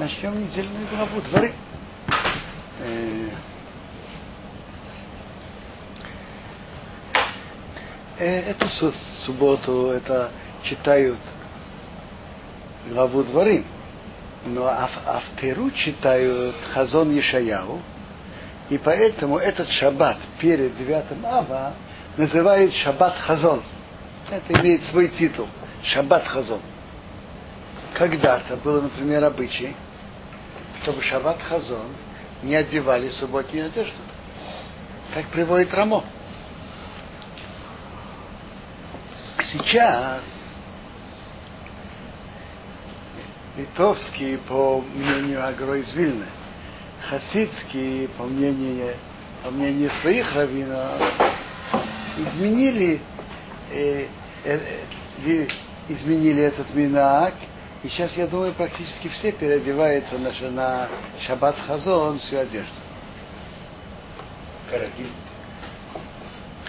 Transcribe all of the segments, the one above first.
Начнем недельную главу дворы. Э, э, эту субботу это читают главу дворы. Но автеру читают Хазон Ешаяу, и поэтому этот шаббат перед 9 ава называют шаббат Хазон. Это имеет свой титул. Шаббат Хазон. Когда-то было, например, обычай, чтобы шаббат Хазон не одевали субботнюю одежду. Так приводит Рамо. Сейчас литовский, по мнению Агро из Вильны, хасидские, по мнению, по мнению своих раввинов, изменили, э, э, э, изменили этот минак, и сейчас, я думаю, практически все переодеваются на, на шаббат хазон всю одежду.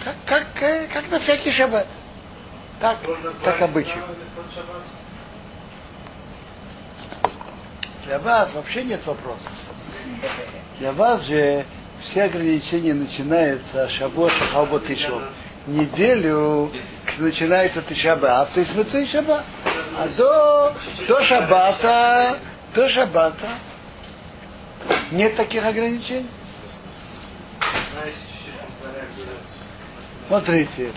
Как, как, э, как на всякий шаббат. Так, так обычно. Для вас вообще нет вопросов. Для вас же все ограничения начинаются шабот, шабот и шо. Неделю начинается тишаба, то есть мыцей шаба. А до, до шабата, до шабата нет таких ограничений. Смотрите,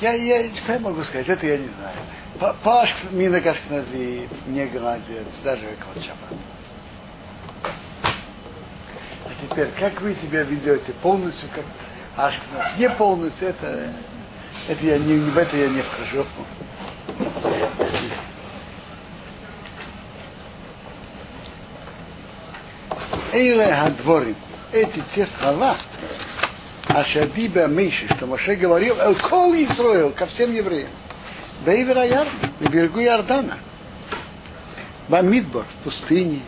я, я что я могу сказать, это я не знаю. Паш мина кашкнази не гладит, даже как вот шаббат. А теперь, как вы себя ведете? Полностью как Ашкназ? Не полностью, это, это я не, в это я не вхожу. Эйле Хадворим. Эти те слова, Ашадиба Мейши, что Моше говорил, Эл Кол Исраил, ко всем евреям. Бейвера Яр, на берегу Иордана. Бамидбор, в пустыне.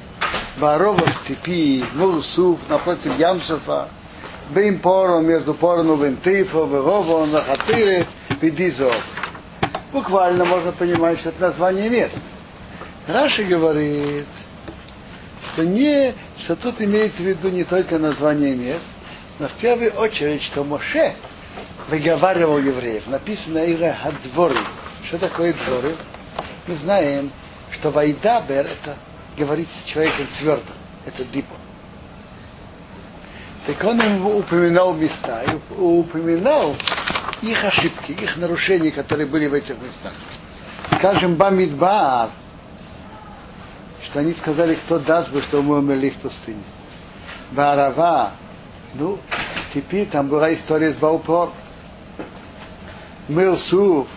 Барова в степи, Мурсуф, напротив Ямсуфа. Бейм Поро, между Порону, Бентифо, Бегово, Нахатырец, Бедизов. Буквально можно понимать, что это название мест. Раши говорит, что, не, что тут имеется в виду не только название мест, но в первую очередь, что Моше выговаривал евреев. Написано Ира Хадворы. Что такое дворы? Мы знаем, что Вайдабер это говорит с человеком твердо. Это дипо. Так он им упоминал места, упоминал их ошибки, их нарушения, которые были в этих местах. Скажем, Бамидбар, что они сказали, кто даст бы, что мы умерли в пустыне. Барава, ну, в степи там была история с Баупор. Мылсуф,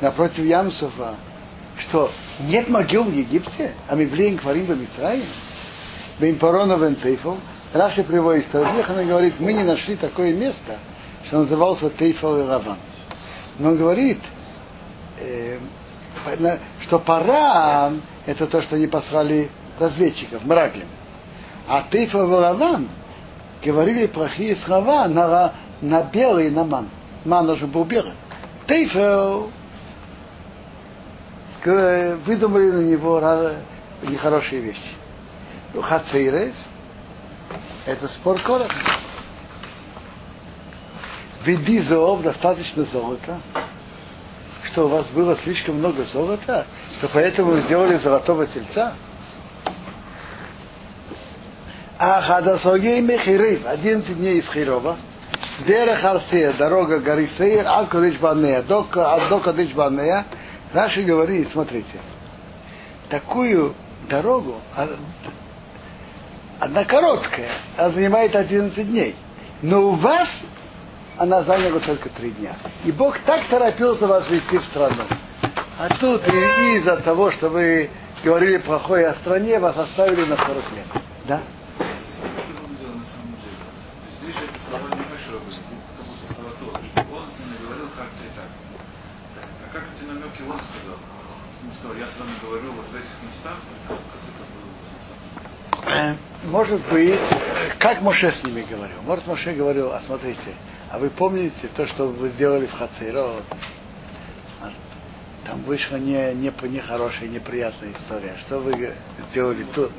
напротив Ямсуфа, что нет могил в Египте, а мы влияем кварим в Митраим. Беймпарона Вентейфов, Раши приводит историю, она говорит, мы не нашли такое место, что назывался Тейфал и Раван. Но он говорит, э, что Паран это то, что они послали разведчиков, Мраглим. А Тейфал и Раван говорили плохие слова на, на белый и на ман. Ман должен был белый. Тейфел выдумали на него нехорошие вещи. Хацейрес это спор коров. Веди зоов достаточно золота, что у вас было слишком много золота, что поэтому сделали золотого тельца. А хадасогей мехирив, 11 дней из Хирова, Дерех Арсея, дорога горы Сейр, Ал Кадыш Банея, до Кадыш Банея, Раши говорит, смотрите, такую дорогу, она короткая, она занимает 11 дней. Но у вас она заняла только три дня. И Бог так торопился вас вести в страну. А тут из-за того, что вы говорили плохое о стране, вас оставили на 40 лет. Да? Как эти намеки он сказал? Он сказал, я с вами говорю вот этих местах, как, это было? Может быть, как Моше с ними говорил? Может, Моше говорил, а смотрите, а вы помните то, что вы сделали в Хацейрот? Там вышла не, не, не хорошая, неприятная история. Что вы делали тут?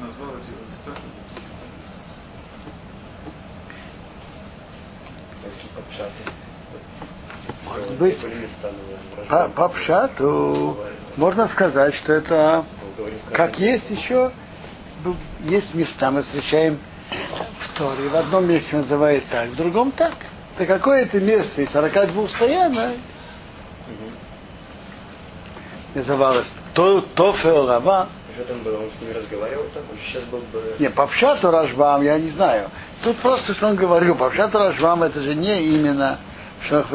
Может быть, по, по пшату можно сказать, что это как есть еще, есть места, мы встречаем в Торе. В одном месте называют так, в другом так. Это какое-то место из 42 стоянок называлось то, Тофео Рава. Что там было? Он с ними разговаривал? Он сейчас был бы... Не, по Пшату Рашбам я не знаю. Тут просто, что он говорил. По Пшату Рашбам это же не именно, что,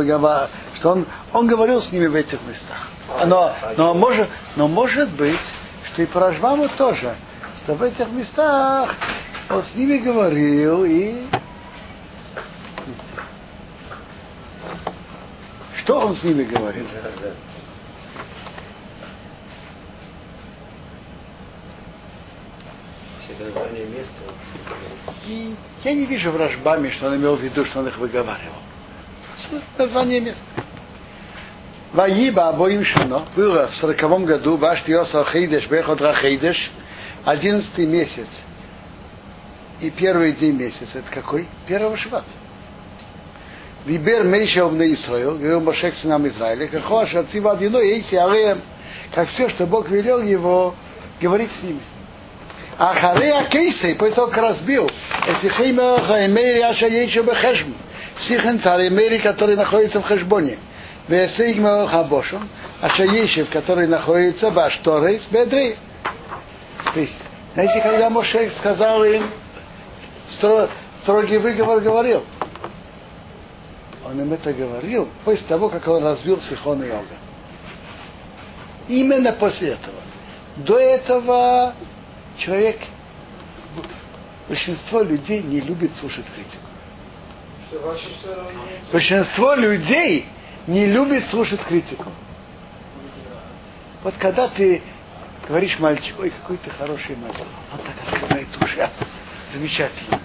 что он, он говорил с ними в этих местах. Но, но, может, но может быть, что и по Рашбаму тоже, что в этих местах он с ними говорил и что он с ними говорил? Название места. И я не вижу в Рашбаме, что он имел в виду, что он их выговаривал. Название места. Ваиба обоим шано было в сороковом году ваш Йоса Хейдеш Бехот Рахейдеш, одиннадцатый месяц. И первый день месяца, это какой? Первого шват. Вибер Мейшев на Исраил, говорил Машек сынам Израиля, как Хоша, Цива Адино, Эйси Ареем, как все, что Бог велел его говорить с ними. А Харея Кейсей, после того, как разбил, если Хеймеха Эмери Аша Ейчо Бехешм, Сихен царь Эмери, который находится в Хешбоне, Весейг Меха Бошон, Аша Ейшев, который находится в Ашторейс, Бедрей. То есть, знаете, когда Моше сказал им, стро, строгий выговор говорил, он им это говорил после того, как он разбил Сихон и Ога. Именно после этого. До этого человек, большинство людей не любит слушать критику. Большинство людей не любит слушать критику. Вот когда ты говоришь мальчику, ой, какой ты хороший мальчик, он так открывает уши, замечательно.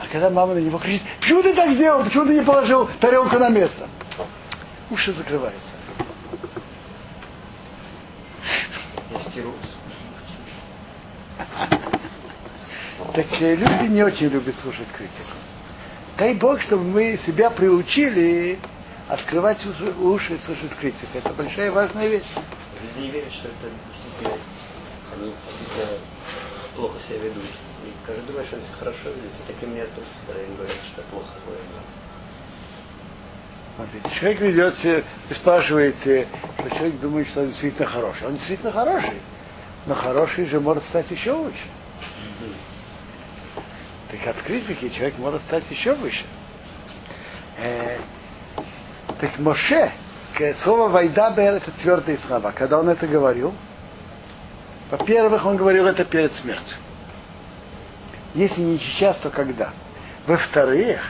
А когда мама на него кричит, почему ты так сделал, почему ты не положил тарелку на место? Уши закрываются. Так э, люди не очень любят слушать критику. Дай Бог, чтобы мы себя приучили открывать уши, уши и слушать критику. Это большая важная вещь. Люди не верят, что это действительно, они действительно плохо себя ведут. И каждый думает, что они себя хорошо ведут. И так и мне относятся, когда им говорят, что плохо. Смотрите, человек ведет себя, вы спрашиваете, что человек думает, что он действительно хороший. Он действительно хороший. Но хороший же может стать еще лучше. Так от критики человек может стать еще выше. Э, так Моше, слово Вайдабер это твердые слова. Когда он это говорил, во-первых, он говорил это перед смертью. Если не сейчас, то когда? Во-вторых,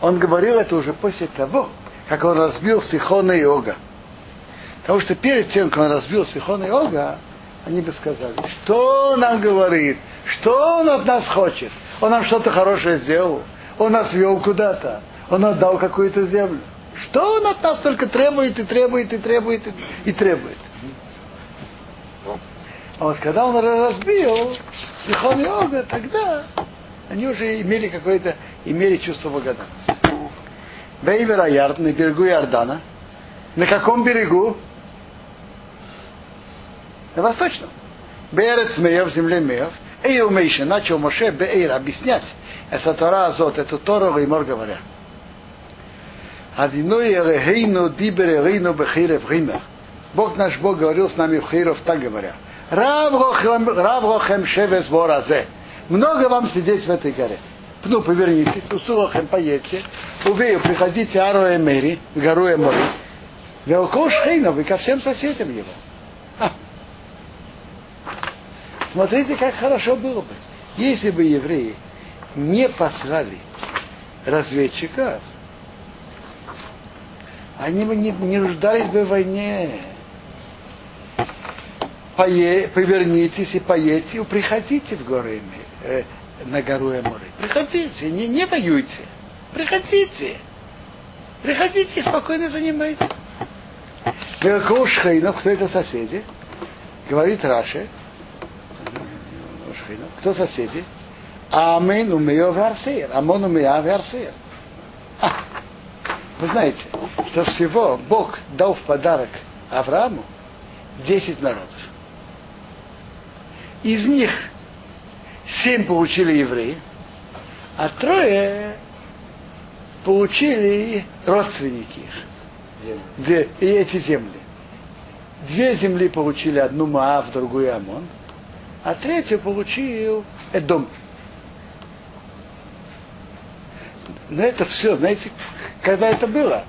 он говорил это уже после того, как он разбил Сихона и Ога. Потому что перед тем, как он разбил Сихона и Ога, они бы сказали, что он нам говорит, что он от нас хочет. Он нам что-то хорошее сделал, он нас вел куда-то, он отдал какую-то землю. Что он от нас только требует и требует и требует и, требует. А вот когда он разбил Сихон и тогда они уже имели какое-то, имели чувство благодарности. Бейвера Ярд на берегу Иордана. На каком берегу? На восточном. Берец Меев, в земле Меев. Эйу Мейша начал Моше Бейр объяснять это Тора Азот, эту Тору Геймор говоря. Адиной Эрехейну Дибер Эрейну Бехирев Гимер. Бог наш Бог говорил с нами в Хиров, так говоря. Рав Рохем Шевес Боразе. Много вам сидеть в этой горе. Ну, повернитесь, усулохем поедьте, увею, приходите Ару Эмери, в гору Эмори, Велкош Хейнов и ко всем соседям его. Смотрите, как хорошо было бы, если бы евреи не послали разведчиков, они бы не, не нуждались бы в войне. Пое, повернитесь и поедьте, приходите в горы э, на гору Эморы. Приходите, не, не воюйте. Приходите. Приходите и спокойно занимайтесь. Великого Шхейнов, кто это соседи? Говорит Раши. Кто соседи? Амин умея варсеер. Амон умея варсеер. Вы знаете, что всего Бог дал в подарок Аврааму 10 народов. Из них семь получили евреи, а трое получили родственники их. Две, и эти земли. Две земли получили, одну Маав, другую Амон, а третью получил Эдом. Но это все, знаете, когда это было?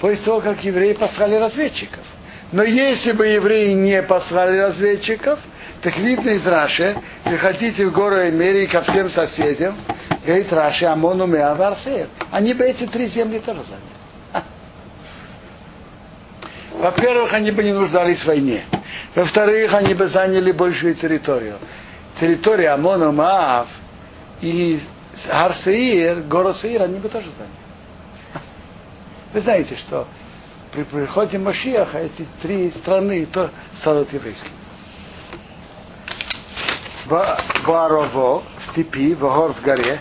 После того, как евреи послали разведчиков. Но если бы евреи не послали разведчиков, так видно из Раши, приходите в гору Эмери ко всем соседям, говорит Раши, Амону Меаварсеев. Они бы эти три земли тоже заняли. Во-первых, они бы не нуждались в войне. Во-вторых, они бы заняли большую территорию. Территория Амона, Маав и Арсеир, город Сеир, они бы тоже заняли. Вы знаете, что при приходе Машиаха эти три страны то станут еврейскими. Варово в степи, Вагор в горе,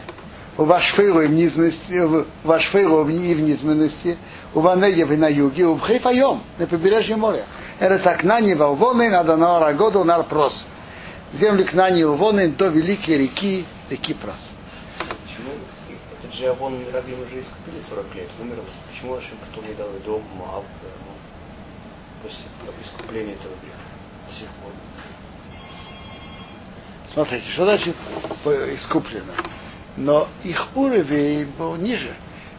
у Вашфейлу и в низменности, у Ванегев и на юге, у Бхейфайом, на побережье моря. Это так Нани Валвоны, надо на Арагоду, на Арпрос. Земли к Нани Валвоны до великой реки, реки Прос. Почему? Этот же Авон Рабим уже искупили 40 лет, умер. Почему Ашим потом не дал и дом, Маав, после искупления этого греха до сих пор? Смотрите, что значит искуплено? Но их уровень был ниже.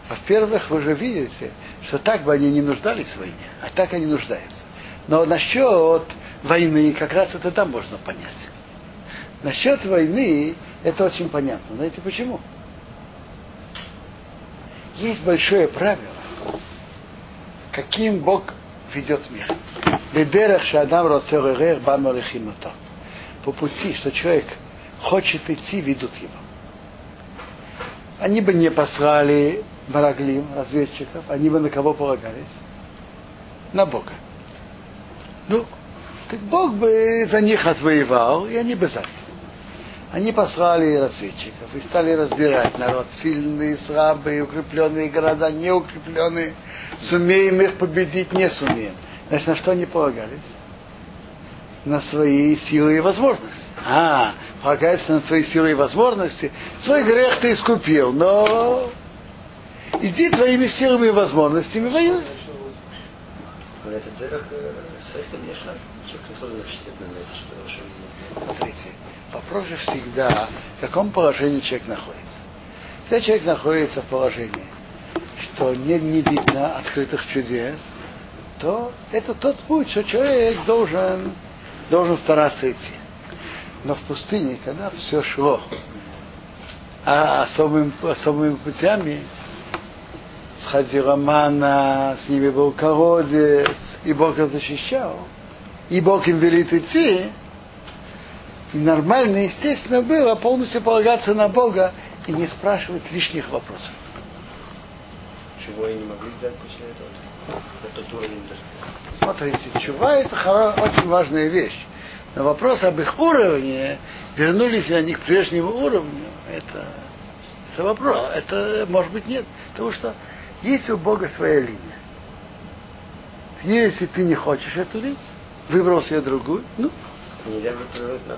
Во-первых, вы же видите, что так бы они не нуждались в войне, а так они нуждаются. Но насчет войны как раз это там можно понять. Насчет войны это очень понятно. Знаете почему? Есть большое правило, каким Бог ведет мир. Бедерах шадам роцеререр баморехимото по пути, что человек хочет идти, ведут его. Они бы не послали Бараглим, разведчиков, они бы на кого полагались? На Бога. Ну, так Бог бы за них отвоевал, и они бы заняли. Они послали разведчиков и стали разбирать народ сильные, слабые, укрепленные города, неукрепленные. Сумеем их победить, не сумеем. Значит, на что они полагались? на свои силы и возможности. А, полагается на твои силы и возможности. Свой грех ты искупил, но иди твоими силами и возможностями воюй. Смотрите, вопрос же всегда, в каком положении человек находится. Когда человек находится в положении, что не, не видно открытых чудес, то это тот путь, что человек должен должен стараться идти. Но в пустыне, когда все шло а особым, особыми путями, сходила мана, с ними был колодец, и Бог их защищал, и Бог им велит идти, и нормально, естественно, было полностью полагаться на Бога и не спрашивать лишних вопросов. Чего они не могли сделать после этого? Этот уровень Смотрите, чува это очень важная вещь. Но вопрос об их уровне, вернулись ли они к прежнему уровню, это, это вопрос. Это может быть нет. Потому что есть у Бога своя линия. Если ты не хочешь эту линию, выбрал себе другую, ну. Нельзя выплывать на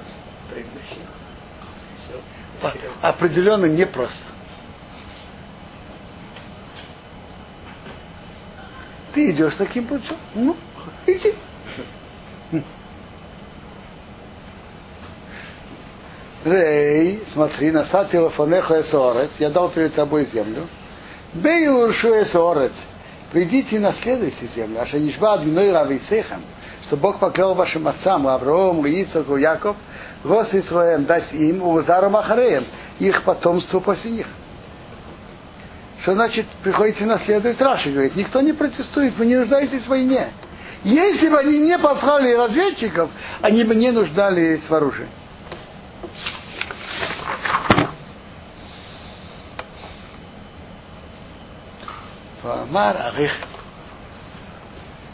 предыдущих. Определенно непросто. Ты идешь таким путем, ну, иди. Рей, смотри, насад телефонеха эсорец, я дал перед тобой землю. Бей уршу эсорец, придите и наследуйте землю. Аша нишба адвиной равицехам, что Бог поклал вашим отцам, Аврааму, Ицаку, Яков, гос своим дать им, Узарам Ахареем, их потомству после них. Что значит, приходите наследовать Раши, говорит, никто не протестует, вы не нуждаетесь в войне. Если бы они не послали разведчиков, они бы не нуждались в оружии. Амар Арих.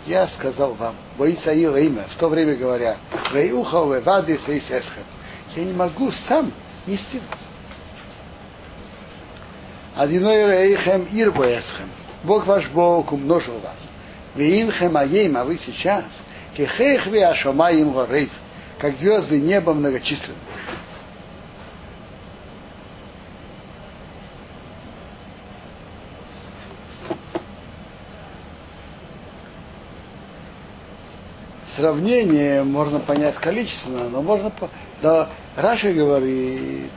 я сказал вам, Боисаила имя, в то время говоря, Вейуха, Вевади, Сейсесхем. Я не могу сам нести вас. Одиной Рейхем Ирбоэсхем. Бог ваш Бог умножил вас. Веинхем Аейм, а вы сейчас, Кехех Веашамаим Горейв, как звезды неба многочисленны. Сравнение можно понять количественно, но можно... Да, Раша говорит,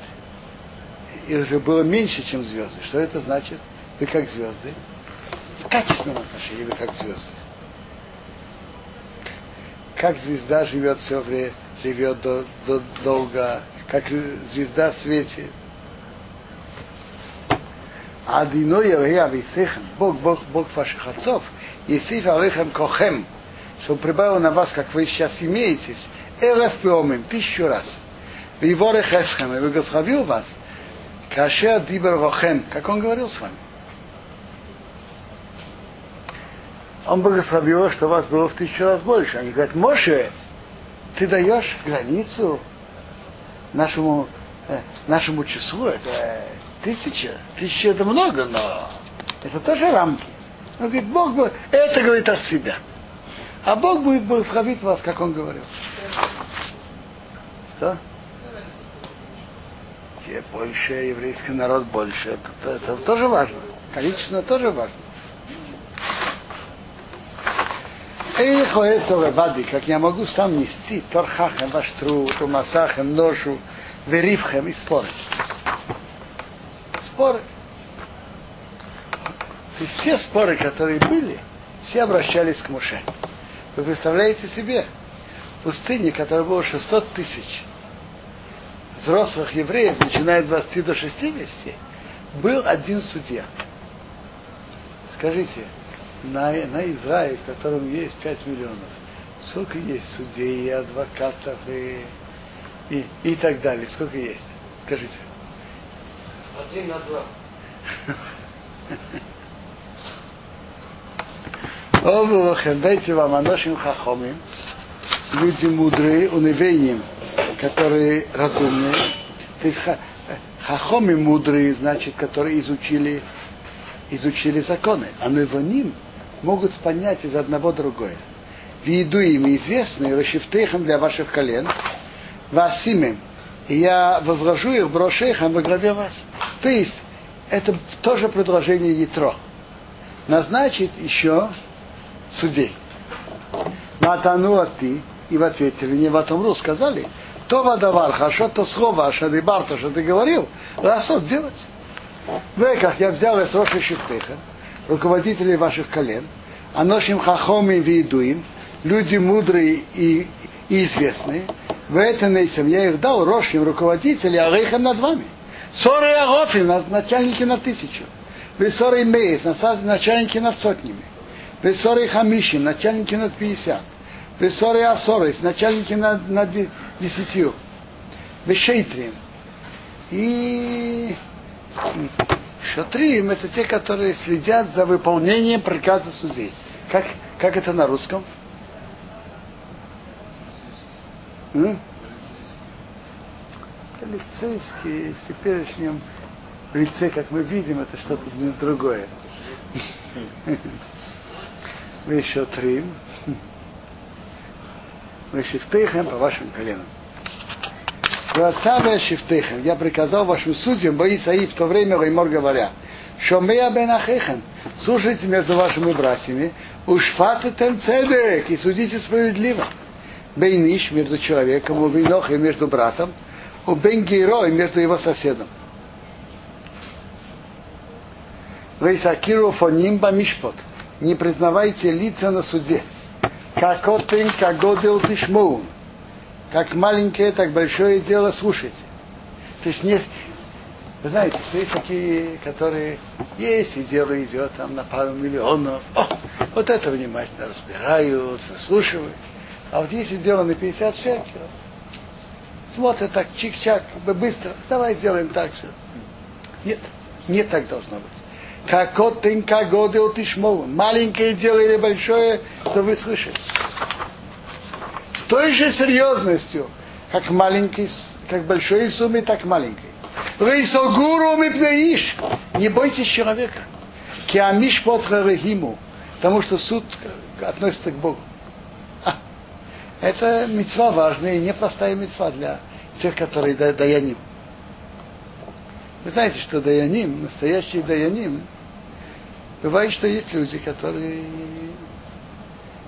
их же было меньше, чем звезды. Что это значит? Вы как звезды. В качественном отношении вы как звезды. Как звезда живет все время, живет до, до, долго, как звезда светит. Адиной Бог, Бог, Бог ваших отцов, Есиф Алехам Кохем, что прибавил на вас, как вы сейчас имеетесь, Элеф Пеомим, тысячу раз. Виворе Хесхем, и благословил вас, Кашер Дибер Рохем, как он говорил с вами. Он благословил, что вас было в тысячу раз больше. Они говорят, Моше, ты даешь границу нашему, э, нашему числу, это тысяча. Тысяча это много, но это тоже рамки. Он говорит, Бог, это говорит от себя. А Бог будет благословить вас, как он говорил. Что? Где больше, еврейский народ больше. Это, это, это тоже важно. Количественно тоже важно. Как я могу сам нести торхахем, ваш труд, умасахем, ношу, веривхем и споры. Споры. Есть все споры, которые были, все обращались к Муше. Вы представляете себе, в пустыне, которая было 600 тысяч взрослых евреев, начиная с 20 до 60, был один судья. Скажите, на, на Израиль, в котором есть 5 миллионов, сколько есть судей, и адвокатов и, и, и так далее? Сколько есть? Скажите. Один на два. Обувахем, дайте вам аношим хахомим, люди мудрые, унывением, которые разумные. То есть хахоми мудрые, значит, которые изучили, изучили законы. А невоним могут понять из одного другое. Виду им известные, расшифтейхам для ваших колен, васимем, и я возложу их брошейхам во главе вас. То есть, это тоже предложение Ятро. Назначить еще судей. Матану ты, и в ответе не в Атамру сказали, то вадавар, хорошо то слово, что ты барто, что ты говорил, расот делать. Вы, как я взял из Роша Шифтеха, руководителей ваших колен, а ношим хахоми видуим, люди мудрые и, и известные, в этом я их дал Рошим руководителей, а над вами. Соры Агофим, начальники на тысячу. Вы соры Мейс, начальники над сотнями. Весоры Хамишим, начальники над 50. Весоры Асорис, начальники над, над 10. Вешейтрим. И Шатрим это те, которые следят за выполнением приказа судей. Как, как это на русском? М? Полицейские в теперешнем лице, как мы видим, это что-то другое. Вы шотрим, вы шифтейхем по вашим коленам. Вацаве шифтейхем, я приказал вашим судьям, Боисаи в то время Ваймор говоря, Шомея бен Ахехем, слушайте между вашими братьями, ушфатетем цедек, и судите справедливо. Бейниш между человеком, у и между братом, у Бенгиро и между его соседом. Вейсакиру фоним бамишпот не признавайте лица на суде. Как отын, как годил тишмоун. Как маленькое, так большое дело слушайте. То есть не, вы знаете, есть такие, которые есть, и дело идет там на пару миллионов. О, вот это внимательно разбирают, выслушивают. А вот если дело на 50 шекелов, смотрят так чик-чак, быстро, давай сделаем так же. Нет, не так должно быть. Как котенька годы от Маленькое дело или большое, то вы слышите. С той же серьезностью, как маленький, как большой суммы, так маленькой. Рейсогуру мипнеиш. Не бойтесь человека. Киамиш потрарехиму. Потому что суд относится к Богу. А, это мецва важная непростая мецва для тех, которые даяним. Вы знаете, что даяним, настоящий даяним, бывает, что есть люди, которые,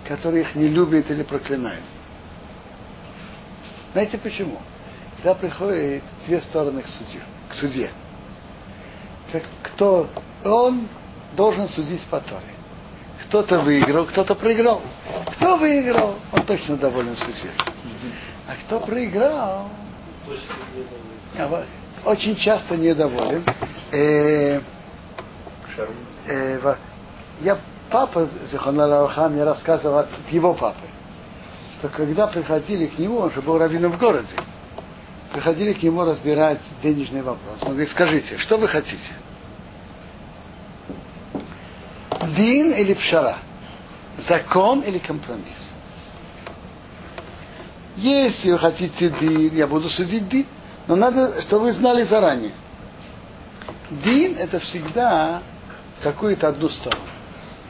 которые их не любят или проклинают. Знаете почему? Когда приходят две стороны к суде, к суде. Кто он должен судить по Торе. Кто-то выиграл, кто-то проиграл. Кто выиграл, он точно доволен судьей. А кто проиграл, очень часто недоволен. Э, э, я папа Зихонара мне рассказывал от его папы, что когда приходили к нему, он же был раввином в городе, приходили к нему разбирать денежный вопрос. Он говорит, скажите, что вы хотите? Дин или пшара? Закон или компромисс? Если вы хотите дин, я буду судить дин. Но надо, чтобы вы знали заранее. Дин это всегда какую-то одну сторону.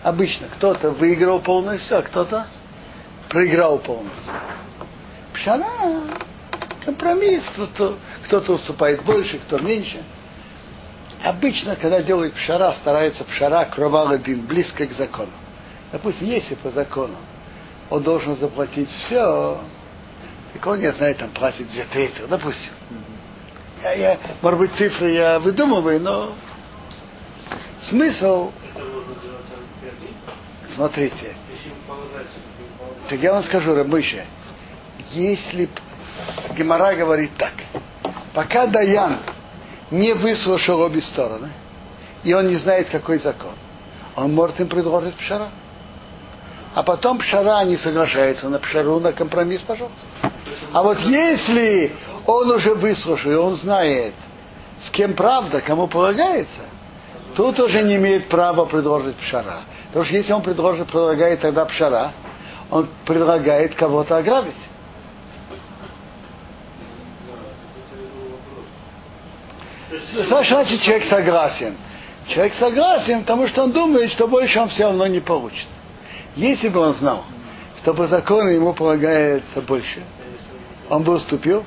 Обычно кто-то выиграл полностью, а кто-то проиграл полностью. Пшара компромисс, кто-то, кто-то уступает больше, кто меньше. Обычно, когда делают пшара, старается пшара кроваладин, близко к закону. Допустим, если по закону он должен заплатить все, так он, я знаю, там платит две трети, допустим. Я, я, может быть, цифры я выдумываю, но смысл... Смотрите. Так я вам скажу, Рабыша, если Гемора говорит так, пока Даян не выслушал обе стороны, и он не знает, какой закон, он может им предложить пшара. А потом пшара не соглашается на пшару, на компромисс, пожалуйста. А вот если он уже выслушал, и он знает, с кем правда, кому полагается, тут уже не имеет права предложить пшара. Потому что если он предложит, предлагает тогда пшара, он предлагает кого-то ограбить. Что значит человек согласен? Человек согласен, потому что он думает, что больше он все равно не получит. Если бы он знал, что по закону ему полагается больше, он бы уступил.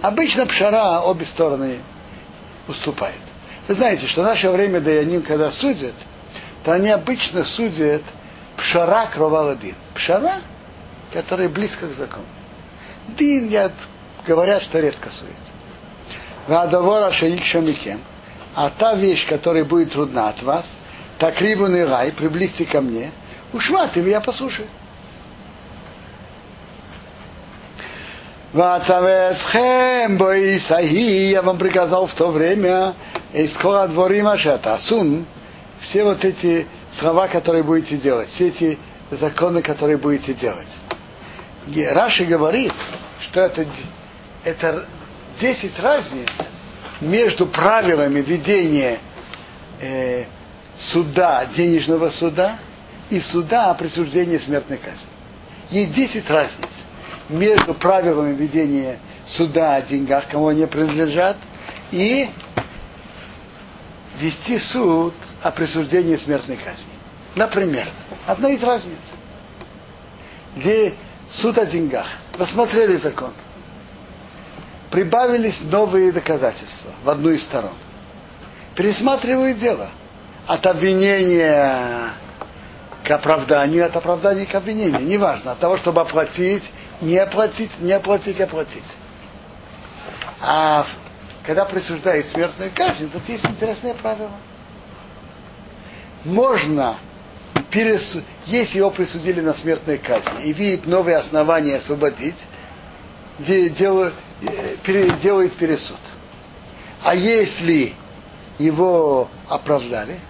Обычно пшара обе стороны уступают. Вы знаете, что в наше время даяним, когда судят, то они обычно судят пшара кроваладин. Пшара, который близко к закону. Дин, я говорят, что редко сует. Вадавора шаикшамикем. А та вещь, которая будет трудна от вас, так рибун рай, приблизьте ко мне, ушмат, и я послушаю. Вацавецхем боисаhi, я вам приказал в то время, и скоро дворим ашета, сун, все вот эти слова, которые будете делать, все эти законы, которые будете делать. Раши говорит, что это это 10 разниц между правилами ведения э, суда, денежного суда и суда о присуждении смертной казни. Есть 10 разниц между правилами ведения суда о деньгах, кому они принадлежат, и вести суд о присуждении смертной казни. Например, одна из разниц, где суд о деньгах. Рассмотрели закон – прибавились новые доказательства в одну из сторон. Пересматривают дело. От обвинения к оправданию, от оправдания к обвинению. Неважно. От того, чтобы оплатить, не оплатить, не оплатить, оплатить. А когда присуждает смертную казнь, тут есть интересное правило. Можно, перес... если его присудили на смертную казнь и видит новые основания освободить, делают, делает пересуд. А если его оправдали,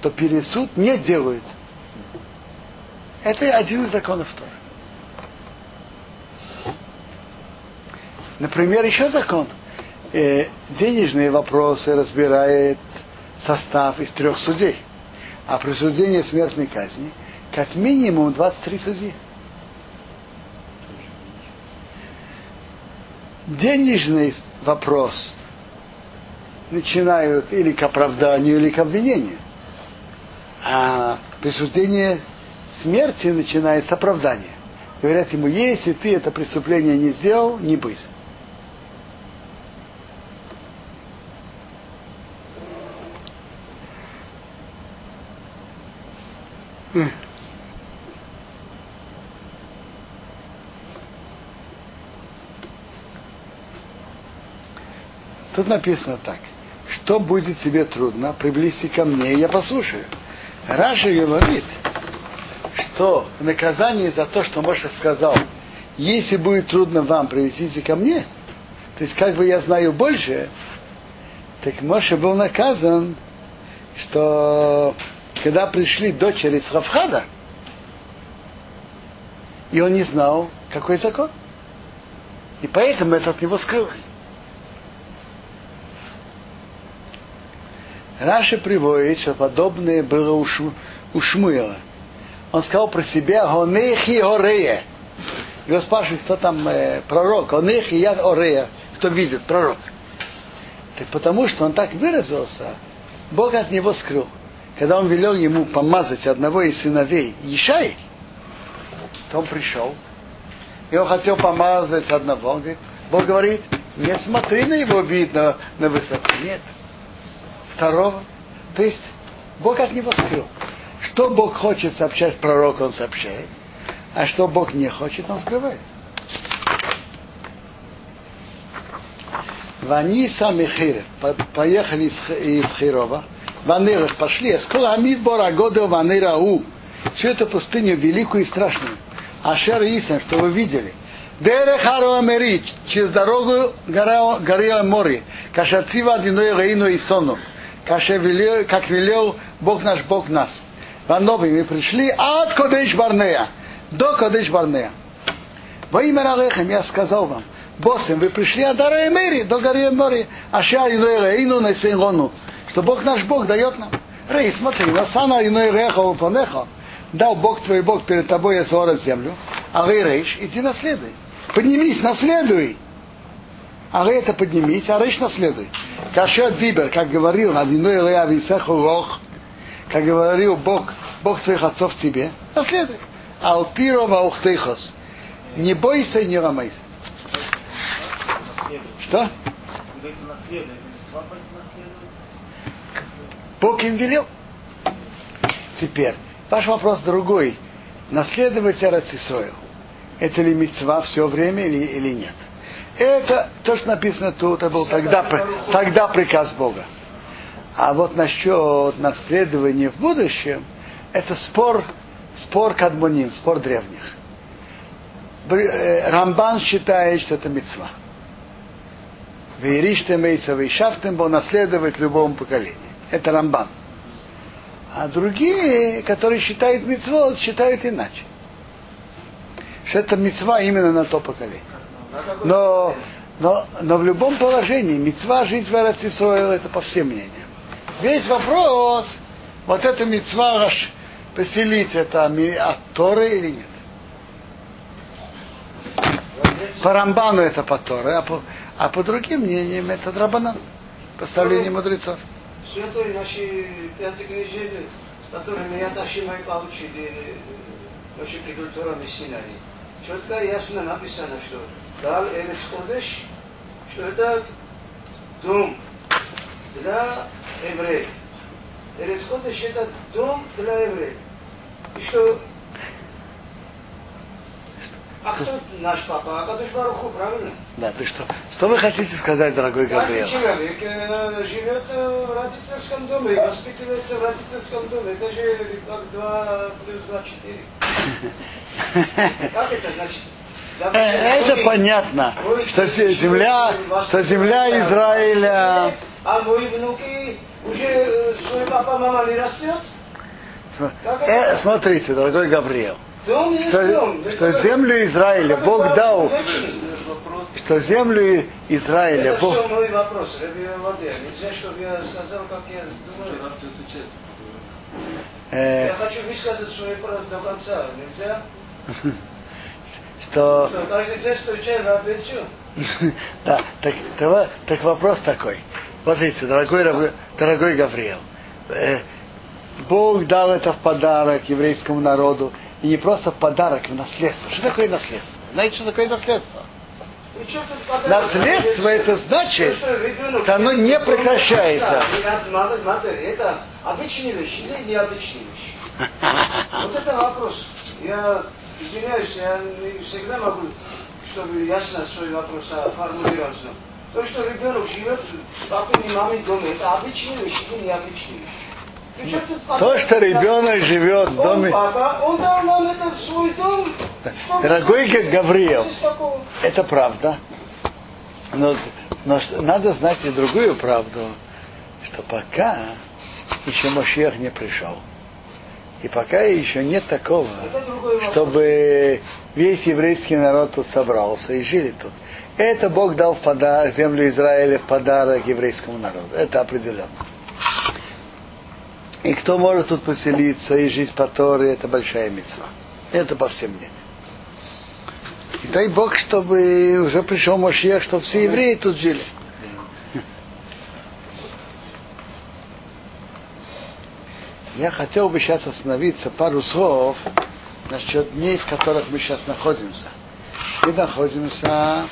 то пересуд не делают. Это один из законов Торы. Например, еще закон. э, денежные вопросы разбирает состав из трех судей. А присуждение смертной казни как минимум 23 судьи. Денежный вопрос начинают или к оправданию, или к обвинению. А присуждение смерти начинает с оправдания. Говорят ему, если ты это преступление не сделал, не бойся. Тут написано так. Что будет тебе трудно, приблизься ко мне, я послушаю. Раша говорит, что в наказании за то, что Моша сказал, если будет трудно вам, приведите ко мне, то есть как бы я знаю больше, так Моша был наказан, что когда пришли дочери Црафхада, и он не знал, какой закон. И поэтому это от него скрылось. Раши приводит, что подобное было у, Шу, у Шмуила. Он сказал про себя «Гонехи Орея». Его спрашивают, кто там э, пророк. «Гонехи я Орея». Кто видит, пророк. Так потому что он так выразился, Бог от него скрыл. Когда он велел ему помазать одного из сыновей Ишай, то он пришел, и он хотел помазать одного. Он говорит, Бог говорит, не смотри на его вид на, на высоту. Нет второго. То есть Бог от него скрыл. Что Бог хочет сообщать пророку, он сообщает. А что Бог не хочет, он скрывает. Вани сами хире. Поехали из Хирова. Ванырах пошли. Скоро Амидбор Агодел Ваныра У. Всю эту пустыню великую и страшную. Ашер Исен, что вы видели. Дерех Америч, через дорогу горы море. Кашацива Диной Раину и Сону как велел Бог наш, Бог нас. Ванови мы пришли от Кодеш Барнея до Кодеш Барнея. Во имя Ралехем я сказал вам, Босем, вы пришли от Дара Эмери до горы Эмори, Аша Иной Рейну Несенгону, что Бог наш Бог дает нам. Рей, смотри, Насана Иной Реха Упанеха, дал Бог твой Бог перед тобой я свора землю, а Рей Рейш, иди наследуй. Поднимись, наследуй. А Рей это поднимись, а Рейш наследуй. Кашет Дибер, как говорил, Адиной Лея Висеху Рох, как говорил Бог, Бог твоих отцов тебе, наследуй. Алпирова Ухтейхос. Не бойся и не ломайся. Что? Бог им велел. Теперь, ваш вопрос другой. Наследовать Арацисроил. Это ли мецва все время или, или нет? Это то, что написано тут, это был тогда, тогда приказ Бога. А вот насчет наследования в будущем, это спор, спор кадмоним, спор древних. Э, Рамбан считает, что это мецва. Вейриштем Эйса Вейшафтем был наследовать любому поколению. Это Рамбан. А другие, которые считают мецвод, считают иначе. Что это мецва именно на то поколение. Но, но, но в любом положении мецва жить в Эрцисроил это по всем мнениям. Весь вопрос, вот это мецва поселить, это от Торы или нет? По Рамбану это по Торе, а по, а по другим мнениям это Драбанан, поставление мудрецов. Все это наши пятикнижели, которые меня Ташимай получили, наши Кидультура Мессинарии. Четко и ясно написано, что дал Эрес Кодеш, что это дом для евреев. Эрес Кодеш это дом для евреев. И что а кто наш папа? А Кадуш Баруху, правильно? Да, ты что? Что вы хотите сказать, дорогой Габриэл? человек э, живет э, в родительском доме и воспитывается в родительском доме. Это же как 2 плюс 2, 4. Как это значит? Э, это понятно, что земля, что земля Израиля... А мои внуки уже свой папа, мама не растет? Смотрите, дорогой Гавриил, что, что землю Израиля Бог дал, вопрос. что землю Израиля Это Бог... все мой вопрос. Нельзя, чтобы я сказал, как я думаю. э, Я хочу высказать свой вопрос до конца. Нельзя? что Что, каждый день встречаем на да, так, так, так вопрос такой. Вот видите, дорогой, дорогой Гавриил, э, Бог дал это в подарок еврейскому народу, и не просто в подарок, в наследство. Что такое наследство? Знаете, что такое наследство? Наследство это значит, То, что оно не прекращается. Это обычные вещи или необычные вещи? Вот это вопрос. Я извиняюсь, я не всегда могу, чтобы ясно свой вопрос формулировать. но То, что ребенок живет с папой и мамой дома, это обычные вещи или необычные вещи? То, что ребенок живет в доме, он дал нам это в свой дом. Дорогой Гавриил, это правда. Но, но надо знать и другую правду, что пока еще Мошех не пришел, и пока еще нет такого, чтобы весь еврейский народ тут собрался и жили тут. Это Бог дал в подарок землю Израиля в подарок еврейскому народу. Это определенно. И кто может тут поселиться и жить по Торе, это большая мецва. Это по всем мнениям. И дай Бог, чтобы уже пришел Мошьех, чтобы все евреи тут жили. Я хотел бы сейчас остановиться пару слов насчет дней, в которых мы сейчас находимся. Мы находимся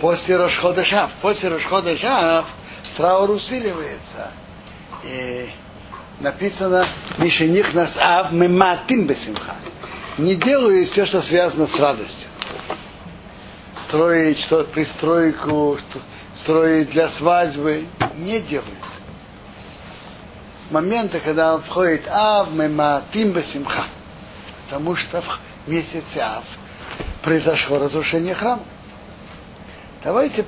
после Рошхода Шав. После Рошхода Шав траур усиливается. И написано Мишених нас ав мематим бесимха. Не делают все, что связано с радостью. Строить что пристройку, что- строить для свадьбы. Не делают. С момента, когда он входит ав мематим бесимха. Потому что в месяце ав произошло разрушение храма. Давайте,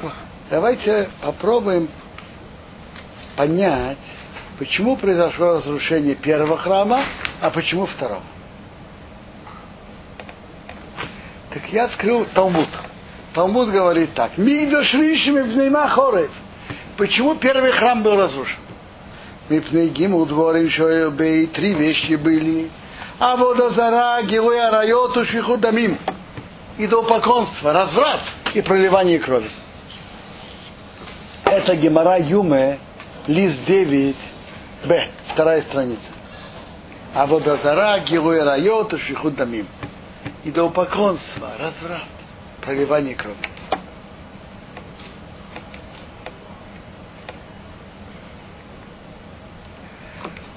давайте попробуем понять, почему произошло разрушение первого храма, а почему второго. Так я открыл Талмуд. Талмуд говорит так. Мигдаш ришими в хорев. Почему первый храм был разрушен? Мипней гиму дворим шоебей. Три вещи были. А водозара, гилуя райоту, шиху дамим. Идолпоклонство, разврат и проливание крови. Это Гемара Юме, лист 9, Б, вторая страница. А водозара, гилуя райоту, шиху дамим. Идолпоклонство, разврат, проливание крови.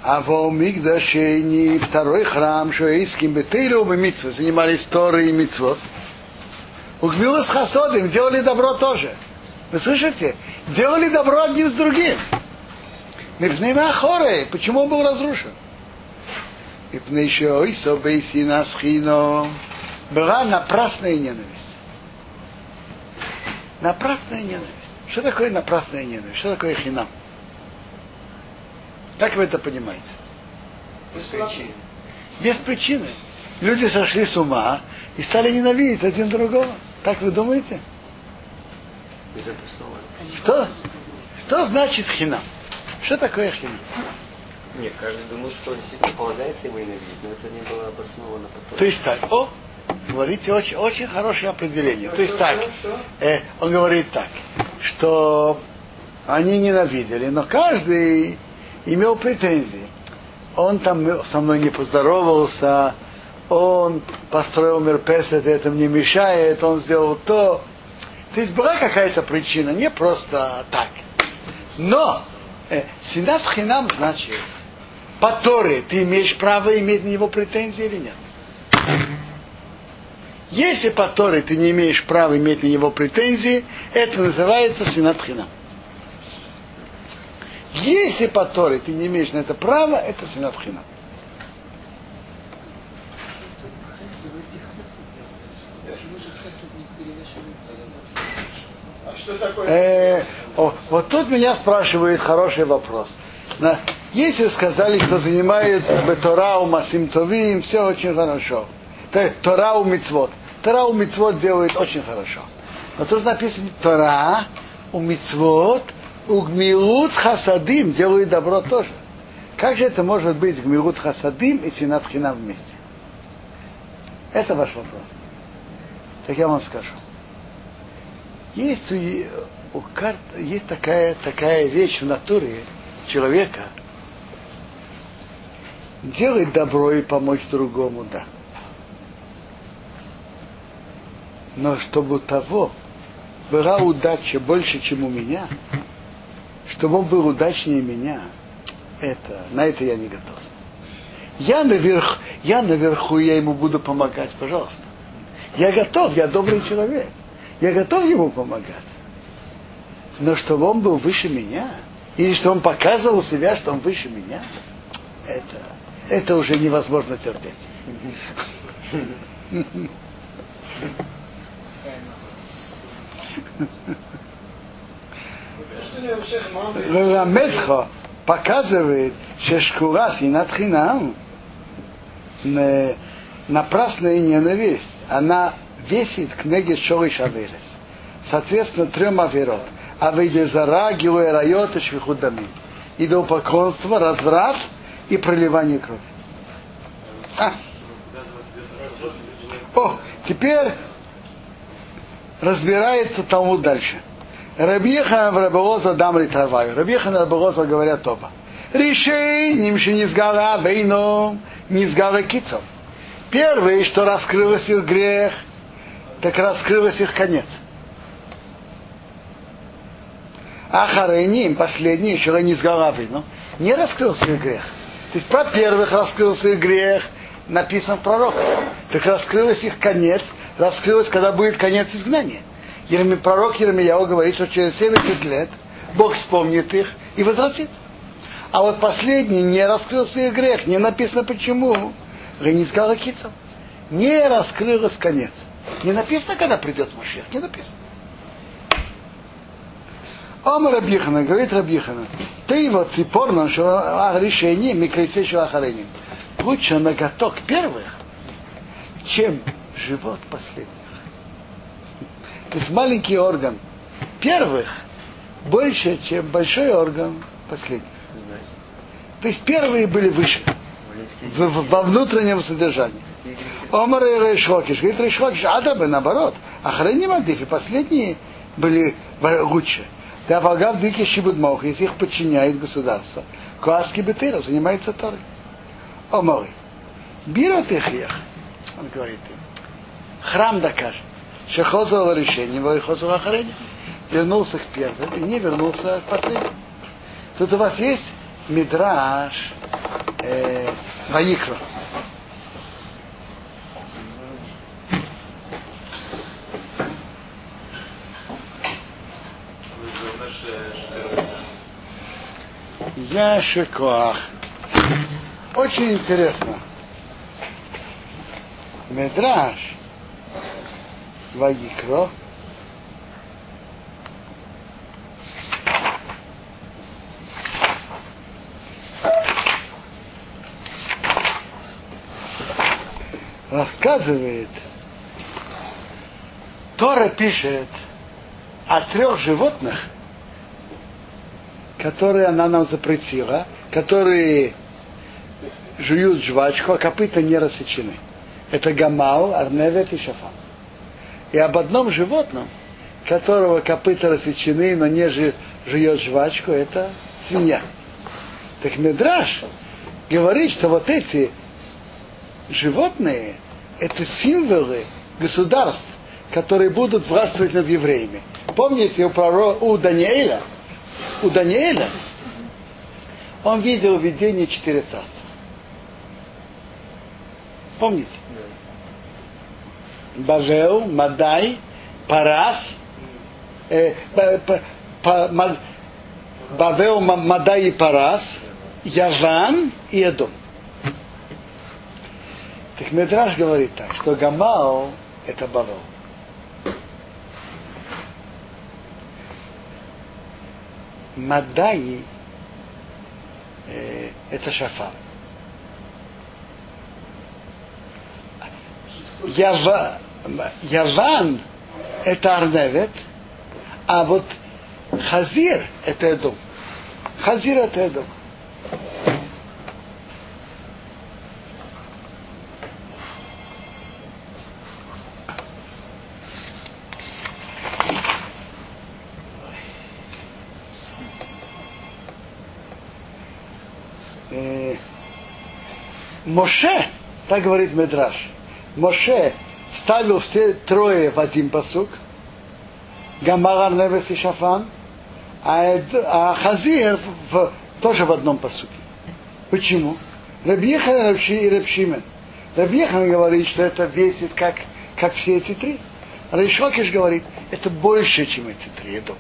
А в Мигдашейни второй храм, Шоэйским Бетейлу и Митцвот, занимались Торой и Митцвот. Угмилус Хасодим, делали добро тоже. Вы слышите? Делали добро одним с другим. Мипнейма Хоры, почему он был разрушен? Мипней Шоэйсо Бейсина Схино. Была напрасная ненависть. Напрасная ненависть. Что такое напрасная ненависть? Что такое хинам? Как вы это понимаете? Без причин. Без причины. Люди сошли с ума и стали ненавидеть один другого. Так вы думаете? Что? Что значит хинам? Что такое хинам? Нет, каждый думал, что действительно полагается его ненавидеть, но это не было обосновано потом. То есть так, о, говорите очень, очень хорошее определение. То есть Что, так, что, что? э, он говорит так, что они ненавидели, но каждый имел претензии. Он там со мной не поздоровался, он построил мерпесет, это мне мешает, он сделал то. То есть была какая-то причина, не просто так. Но синат хинам значит, по Торе ты имеешь право иметь на него претензии или нет? Если по Торе ты не имеешь права иметь на него претензии, это называется синат хинам. Если по Торе ты не имеешь на это права, это синат хинам. Такое? Э, о, вот тут меня спрашивает хороший вопрос. На, если сказали, что занимаются Тора у Масим Товим, все очень хорошо. То есть Тора у Мицвод. Тора у мицвод делает очень хорошо. Но тут написано Тора у мицвод у гмилут хасадим делает добро тоже. Как же это может быть гмилут хасадим и синат хинам вместе? Это ваш вопрос. Так я вам скажу. Есть, у, у карт, есть такая, такая вещь в натуре человека. Делать добро и помочь другому, да. Но чтобы у того была удача больше, чем у меня, чтобы он был удачнее меня, это, на это я не готов. Я наверх, я наверху, я ему буду помогать, пожалуйста. Я готов, я добрый человек. Я готов ему помогать. Но чтобы он был выше меня, или что он показывал себя, что он выше меня, это, это уже невозможно терпеть. Рамедхо показывает, что шкура синат хинам напрасная ненависть, она весит книги Шоры Шаверес. Соответственно, трем аверот. А выйдя зара, гилуэ райот и швихудами. Идолпоклонство, разврат и проливание крови. А. О, теперь разбирается тому дальше. Рабихан в Раболоза дам ритарваю. Рабихан и Раболоза говорят оба. Решением что не сгала вейном, не сгала кицом. Первый, что раскрылся их грех, так раскрылся их конец. А Хареним, последний, еще не с головы, ну, не раскрылся их грех. То есть про первых раскрылся их грех, написан в пророках. Так раскрылся их конец, раскрылось, когда будет конец изгнания. Ерми, пророк Ермияу говорит, что через 70 лет Бог вспомнит их и возвратит. А вот последний не раскрылся их грех, не написано почему. Ренискала кицам. Не раскрылось конец. Не написано, когда придет Машех, не написано. Омар Рабихана, говорит Рабихана, ты его ципорном, что решение микрейце ахареним. Лучше ноготок первых, чем живот последних. То есть маленький орган первых больше, чем большой орган последних. То есть первые были выше во внутреннем содержании. Омар и Рейшхокиш. Говорит Рейшхокиш, Адабы наоборот. Охраним Адиф, последние были лучше. Да Вагав Дики Шибудмох, если их подчиняет государство. Куаски Бетыра занимается Торой. Омар. Бират их Он говорит им. Храм докажет. Его и Хозова Ахарени. Вернулся к первым и не вернулся к последним. Тут у вас есть Мидраш э, Ваикро. Я Шекоах. Очень интересно. Медраж Ваикро рассказывает, Тора пишет о трех животных, которые она нам запретила, которые жуют жвачку, а копыта не рассечены. Это гамал, арневет и шафан. И об одном животном, которого копыта рассечены, но не жует жвачку, это свинья. Так Медраж говорит, что вот эти животные – это символы государств, которые будут властвовать над евреями. Помните у, пророка, у Даниэля, у Даниэля он видел видение четыре царства. Помните? Бавел, Мадай, Парас, э, па, па, па, Бавел, Мадай и Парас, Яван и Эдом. Так Медраж говорит так, что Гамал – это Бавел. Мадаи э, – это Шафар. Ява, Яван это Арневет, а вот Хазир это Эдом. Хазир это Эдом. Э, Моше, так говорит Медраш, Моше вставил все трое в один посук, Гамара Невес и Шафан, а, а Хазир в, тоже в одном посуке. Почему? Рабьехан и Рабшимен. Рабьехан говорит, что это весит как, как все эти три. Рейшокиш говорит, это больше, чем эти три. Эдом.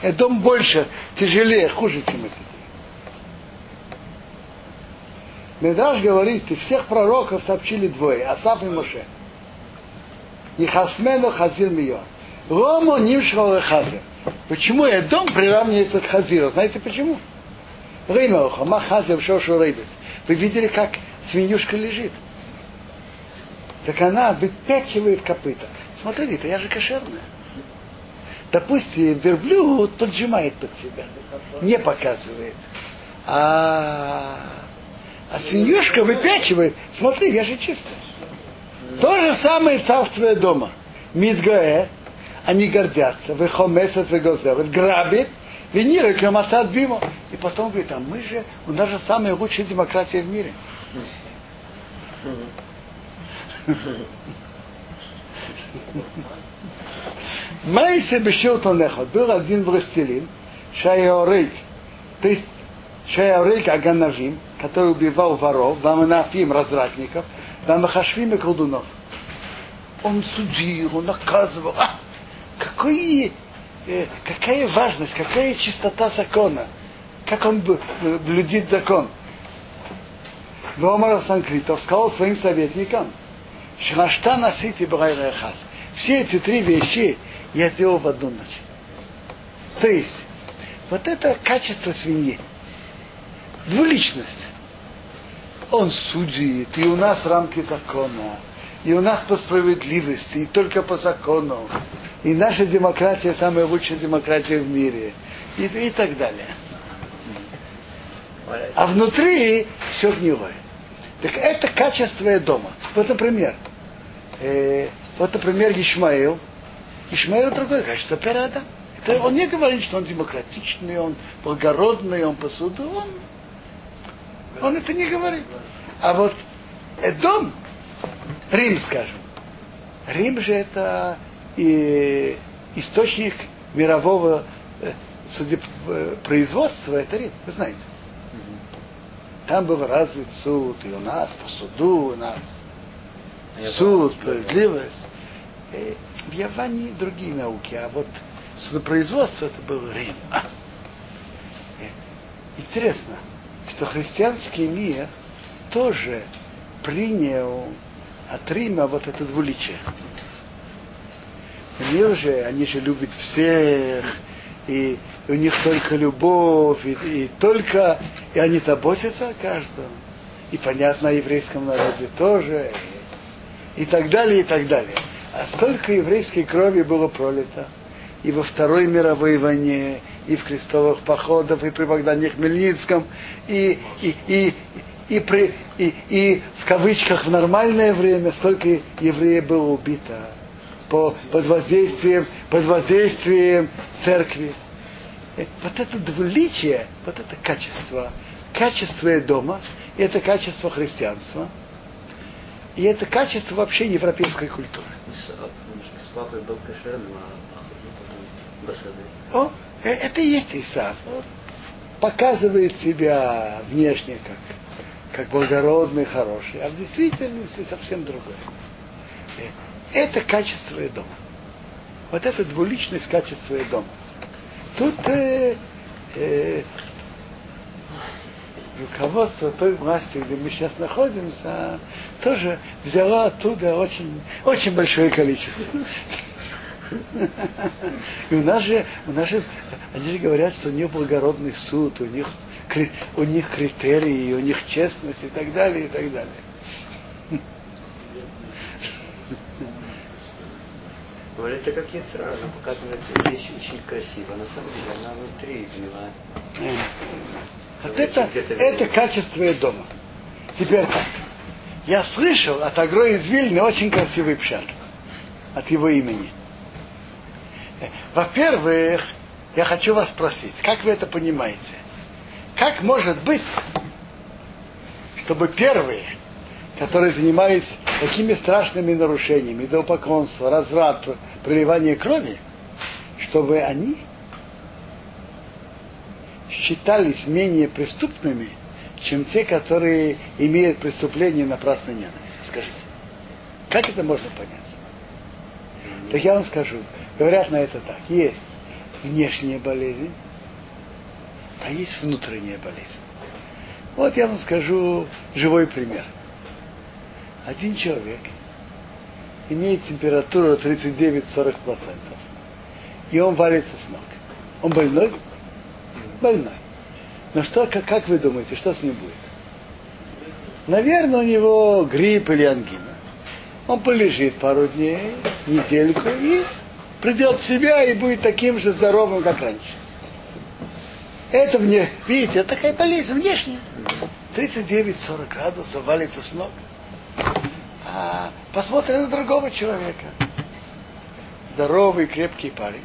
Эдом больше, тяжелее, хуже, чем эти три. Медраж говорит, и всех пророков сообщили двое, Асаф и Моше. И Хасмену Хазир Мио. Рому Нимшхал и Хазир. Почему Эдом приравнивается к Хазиру? Знаете почему? Реймелха, Махазир, Шошу Рейбес. Вы видели, как свинюшка лежит? Так она выпячивает копыта. Смотрите, это я же кошерная. Допустим, верблюд поджимает под себя. Не показывает. А, а свинюшка выпячивает. Смотри, я же чистая. То же самое царствие дома. Мидгаэ, они гордятся, выхомесят, выгозевят, грабит, виниры, кематат бимо. И потом говорит, а мы же, у нас же самая лучшая демократия в мире. Майсе Бешилтон Эхот был один властелин, Шайорейк, то есть Шайорейк Аганавим, который убивал воров, Ваманафим, развратников, Вамахашвим и колдунов. Он судил, он наказывал. А, какой, э, какая важность, какая чистота закона, как он э, блюдит закон. Вомар Санкритов сказал своим советникам, Шашта носите Брайрахат. Все эти три вещи я сделал в одну ночь. То есть, вот это качество свиньи. Двуличность. Он судит, и у нас рамки закона, и у нас по справедливости, и только по закону. И наша демократия самая лучшая демократия в мире. И, и так далее. А внутри все гнилое. Так это качество дома. Вот, например, э, вот, например, Ишмаил. Ишмаил другое качество, пирата. Это он не говорит, что он демократичный, он благородный, он посуду, он, он это не говорит. А вот Эдом, Рим, скажем, Рим же это и источник мирового э, судеб, э, производства, это Рим, вы знаете. Там был развит суд, и у нас по суду, у нас суд, справедливость. Э, В Яване другие науки, а вот судопроизводство это был Рим. А. Э, Интересно, что христианский мир тоже принял от Рима вот это двуличие. Мир же, они же любят всех, и у них только любовь, и, и только, и они заботятся о каждом. И понятно, о еврейском народе тоже, и, и так далее, и так далее. А сколько еврейской крови было пролито и во Второй мировой войне, и в крестовых походах, и при Богдане Хмельницком, и, и, и, и, при, и, и в кавычках в нормальное время, сколько евреев было убито по, под, воздействием, под воздействием церкви. Э, Вот это двуличие, вот это качество, качество дома, и это качество христианства, и это качество вообще европейской культуры. С с папой был кошерным, а а. О, э, это и есть Исав. Показывает себя внешне как, как благородный, хороший, а в действительности совсем другое. Э, Это качество и дома. Вот это двуличность качества и дома. Тут э, э, руководство той власти, где мы сейчас находимся, тоже взяло оттуда очень, очень большое количество. И у нас же, у нас же, они же говорят, что у них благородный суд, у них, у них критерии, у них честность и так далее, и так далее. Говорят, это как яцера, она показывает вещь очень красиво. На самом деле она внутри гнила. Вот это, это качество дома. Теперь так. Я слышал от Агро из Вильны очень красивый пшат от его имени. Во-первых, я хочу вас спросить, как вы это понимаете? Как может быть, чтобы первые, которые занимались такими страшными нарушениями, идолопоклонство, разврат, пр- проливание крови, чтобы они считались менее преступными, чем те, которые имеют преступление напрасной ненависти. Скажите, как это можно понять? Так я вам скажу, говорят на это так. Есть внешняя болезнь, а есть внутренняя болезнь. Вот я вам скажу живой пример. Один человек имеет температуру 39-40%, и он валится с ног. Он больной? Больной. Но что, как, как вы думаете, что с ним будет? Наверное, у него грипп или ангина. Он полежит пару дней, недельку и придет в себя и будет таким же здоровым, как раньше. Это мне, видите, это такая болезнь внешняя. 39-40 градусов валится с ног. А посмотрим на другого человека. Здоровый, крепкий парень.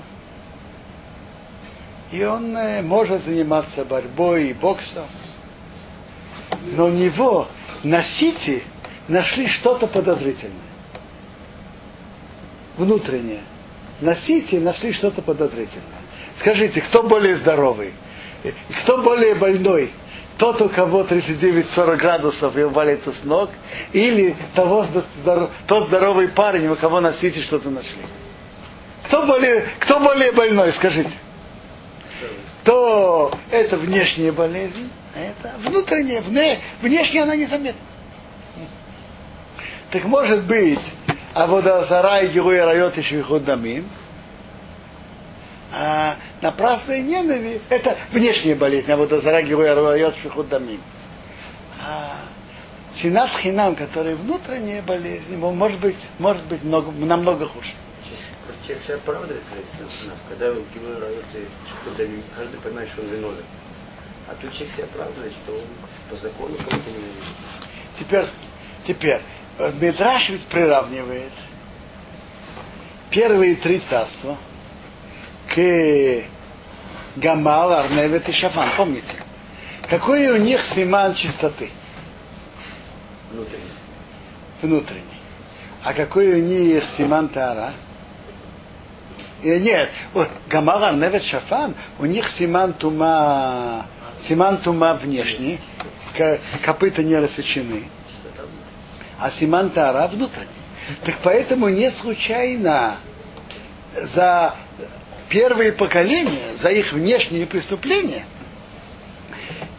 И он э, может заниматься борьбой и боксом. Но у него на сити нашли что-то подозрительное. Внутреннее. На сити нашли что-то подозрительное. Скажите, кто более здоровый? И Кто более больной? Тот, у кого 39-40 градусов и валится с ног, или того, тот здоровый парень, у кого на сити что-то нашли? Кто более, кто более больной, скажите? То это внешняя болезнь, а это внутренняя, вне, внешняя она незаметна. Так может быть, а водозара и герои райот и швихудамим, а напрасная ненависть – это внешняя болезнь, а водозара герои райот швихудамим. А синат хинам, который внутренняя болезнь, ему может быть, может быть много, намного хуже. Человек себя оправдывает, когда он герой райот и каждый понимает, что он виновен. А тут человек себя оправдывает, что он по закону кого-то не. Теперь, теперь, Мидраш ведь приравнивает первые три царства к Гамал, Арневет и Шафан. Помните? Какой у них симан чистоты Внутренне. внутренний? А какой у них симан Тара? И нет, Гамал, Арневет, Шафан, у них симан тума, симан тума внешний, ко- копыта не рассечены. А Симан Тара внутренний. Так поэтому не случайно за первые поколения, за их внешние преступления,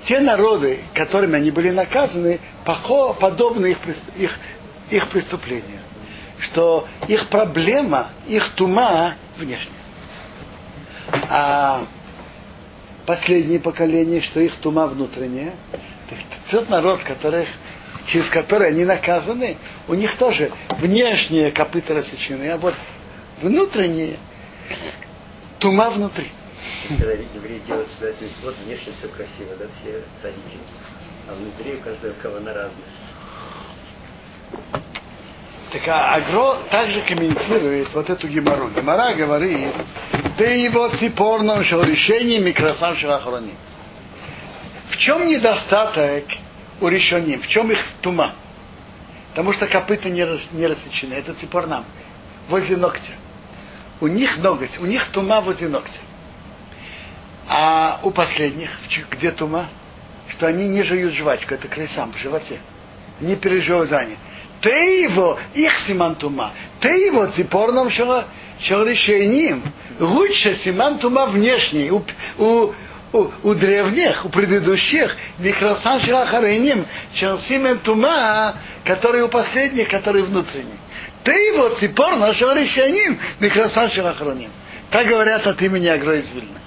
те народы, которыми они были наказаны, подобны их, их, их преступлениям. Что их проблема, их тума внешняя. А последнее поколение, что их тума внутренняя, так тот народ, которых, через который они наказаны, у них тоже внешние копыта рассечены, а вот внутренние тума внутри. Когда евреи делают сюда этот вот внешне все красиво, да, все садики. А внутри у каждого кавана разная. Так а Агро также комментирует вот эту гемору. Гемора говорит, да его ципорном решение микросам шахрони. В чем недостаток у решением? В чем их тума? Потому что копыта не, рас- не рассечены. Это ципорнам. Возле ногтя. У них ноготь, у них тума возле ногтя. А у последних, где тума? Что они не жуют жвачку, это крысам в животе. Не пережевывание. Ты его, их симан тума, ты его ципорном решением. Лучше симан тума внешний. У, у, у, у древних, у предыдущих, микросан шелахареним, чем симен тума, который у последних, который внутренний. Ты его ципор нашего решением, микросан шелахароним. Так говорят от имени Агро из Вильны.